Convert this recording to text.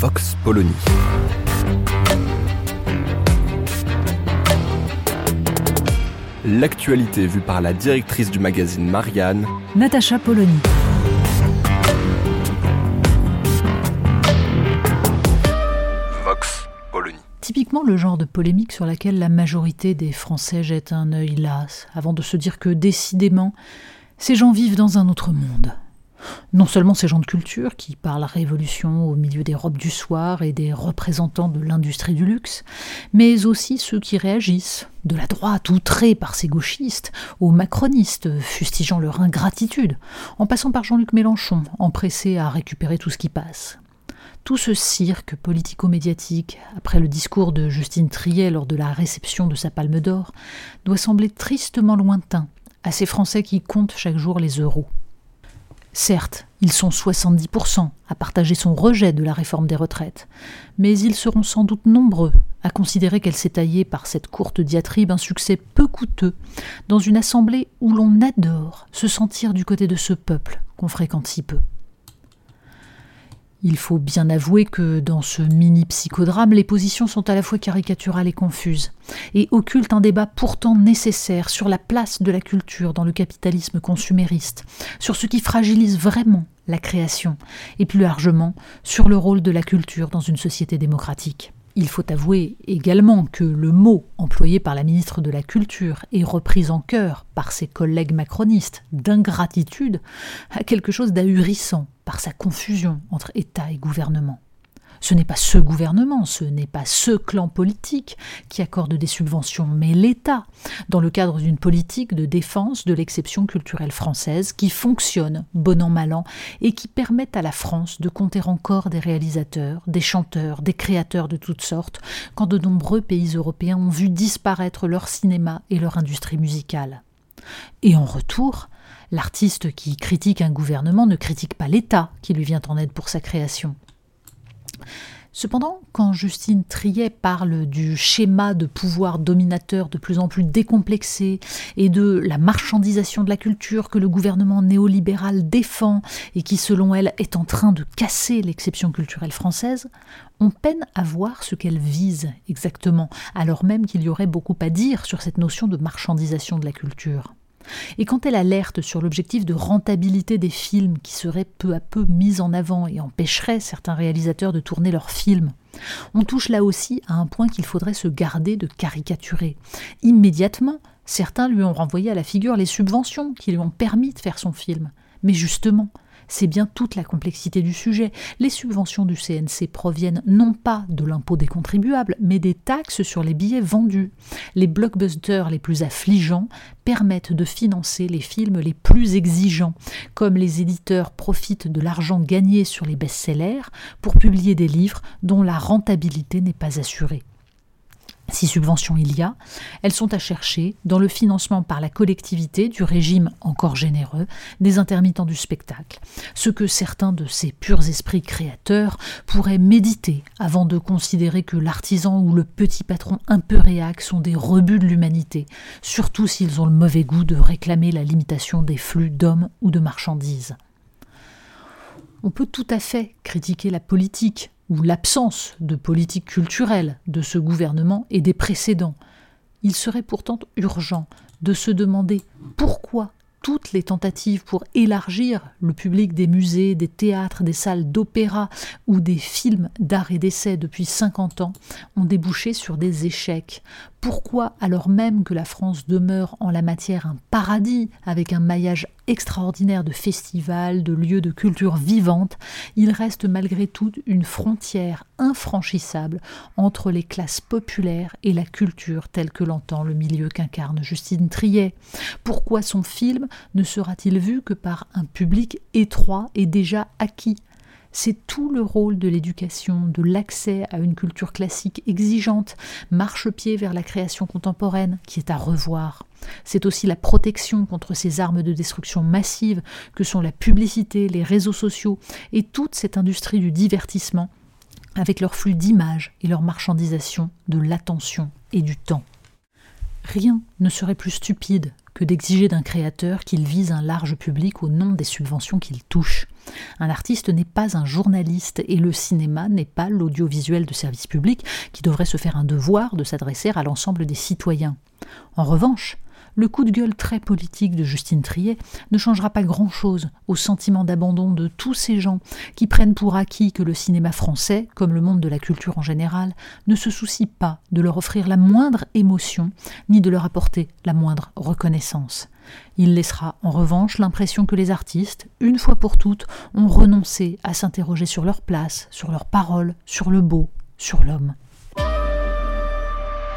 Vox Polony. L'actualité vue par la directrice du magazine Marianne, Natacha Polony. Vox Polony. Typiquement le genre de polémique sur laquelle la majorité des Français jettent un œil las, avant de se dire que décidément, ces gens vivent dans un autre monde. Non seulement ces gens de culture qui parlent révolution au milieu des robes du soir et des représentants de l'industrie du luxe, mais aussi ceux qui réagissent, de la droite outrée par ces gauchistes, aux macronistes fustigeant leur ingratitude, en passant par Jean-Luc Mélenchon, empressé à récupérer tout ce qui passe. Tout ce cirque politico-médiatique, après le discours de Justine Triet lors de la réception de sa Palme d'Or, doit sembler tristement lointain à ces Français qui comptent chaque jour les euros. Certes, ils sont 70% à partager son rejet de la réforme des retraites, mais ils seront sans doute nombreux à considérer qu'elle s'est taillée par cette courte diatribe un succès peu coûteux dans une assemblée où l'on adore se sentir du côté de ce peuple qu'on fréquente si peu. Il faut bien avouer que dans ce mini psychodrame, les positions sont à la fois caricaturales et confuses, et occultent un débat pourtant nécessaire sur la place de la culture dans le capitalisme consumériste, sur ce qui fragilise vraiment la création, et plus largement sur le rôle de la culture dans une société démocratique. Il faut avouer également que le mot employé par la ministre de la Culture et repris en chœur par ses collègues macronistes d'ingratitude a quelque chose d'ahurissant par sa confusion entre État et gouvernement. Ce n'est pas ce gouvernement, ce n'est pas ce clan politique qui accorde des subventions, mais l'État, dans le cadre d'une politique de défense de l'exception culturelle française qui fonctionne, bon an mal an, et qui permet à la France de compter encore des réalisateurs, des chanteurs, des créateurs de toutes sortes, quand de nombreux pays européens ont vu disparaître leur cinéma et leur industrie musicale. Et en retour, l'artiste qui critique un gouvernement ne critique pas l'État qui lui vient en aide pour sa création. Cependant, quand Justine Triet parle du schéma de pouvoir dominateur de plus en plus décomplexé et de la marchandisation de la culture que le gouvernement néolibéral défend et qui, selon elle, est en train de casser l'exception culturelle française, on peine à voir ce qu'elle vise exactement, alors même qu'il y aurait beaucoup à dire sur cette notion de marchandisation de la culture. Et quand elle alerte sur l'objectif de rentabilité des films qui serait peu à peu mis en avant et empêcherait certains réalisateurs de tourner leurs films, on touche là aussi à un point qu'il faudrait se garder de caricaturer. Immédiatement, certains lui ont renvoyé à la figure les subventions qui lui ont permis de faire son film. Mais justement, c'est bien toute la complexité du sujet. Les subventions du CNC proviennent non pas de l'impôt des contribuables, mais des taxes sur les billets vendus. Les blockbusters les plus affligeants permettent de financer les films les plus exigeants, comme les éditeurs profitent de l'argent gagné sur les best-sellers pour publier des livres dont la rentabilité n'est pas assurée. Si subventions il y a, elles sont à chercher dans le financement par la collectivité du régime encore généreux des intermittents du spectacle, ce que certains de ces purs esprits créateurs pourraient méditer avant de considérer que l'artisan ou le petit patron un peu réac sont des rebuts de l'humanité, surtout s'ils ont le mauvais goût de réclamer la limitation des flux d'hommes ou de marchandises. On peut tout à fait critiquer la politique ou l'absence de politique culturelle de ce gouvernement et des précédents. Il serait pourtant urgent de se demander pourquoi toutes les tentatives pour élargir le public des musées, des théâtres, des salles d'opéra ou des films d'art et d'essai depuis 50 ans ont débouché sur des échecs. Pourquoi, alors même que la France demeure en la matière un paradis avec un maillage extraordinaire de festivals, de lieux de culture vivante, il reste malgré tout une frontière infranchissable entre les classes populaires et la culture telle que l'entend le milieu qu'incarne Justine Triet. Pourquoi son film ne sera-t-il vu que par un public étroit et déjà acquis? C'est tout le rôle de l'éducation, de l'accès à une culture classique exigeante, marche-pied vers la création contemporaine, qui est à revoir. C'est aussi la protection contre ces armes de destruction massive que sont la publicité, les réseaux sociaux et toute cette industrie du divertissement, avec leur flux d'images et leur marchandisation de l'attention et du temps. Rien ne serait plus stupide d'exiger d'un créateur qu'il vise un large public au nom des subventions qu'il touche. Un artiste n'est pas un journaliste et le cinéma n'est pas l'audiovisuel de service public qui devrait se faire un devoir de s'adresser à l'ensemble des citoyens. En revanche, le coup de gueule très politique de Justine Triet ne changera pas grand-chose au sentiment d'abandon de tous ces gens qui prennent pour acquis que le cinéma français, comme le monde de la culture en général, ne se soucie pas de leur offrir la moindre émotion ni de leur apporter la moindre reconnaissance. Il laissera en revanche l'impression que les artistes, une fois pour toutes, ont renoncé à s'interroger sur leur place, sur leurs paroles, sur le beau, sur l'homme.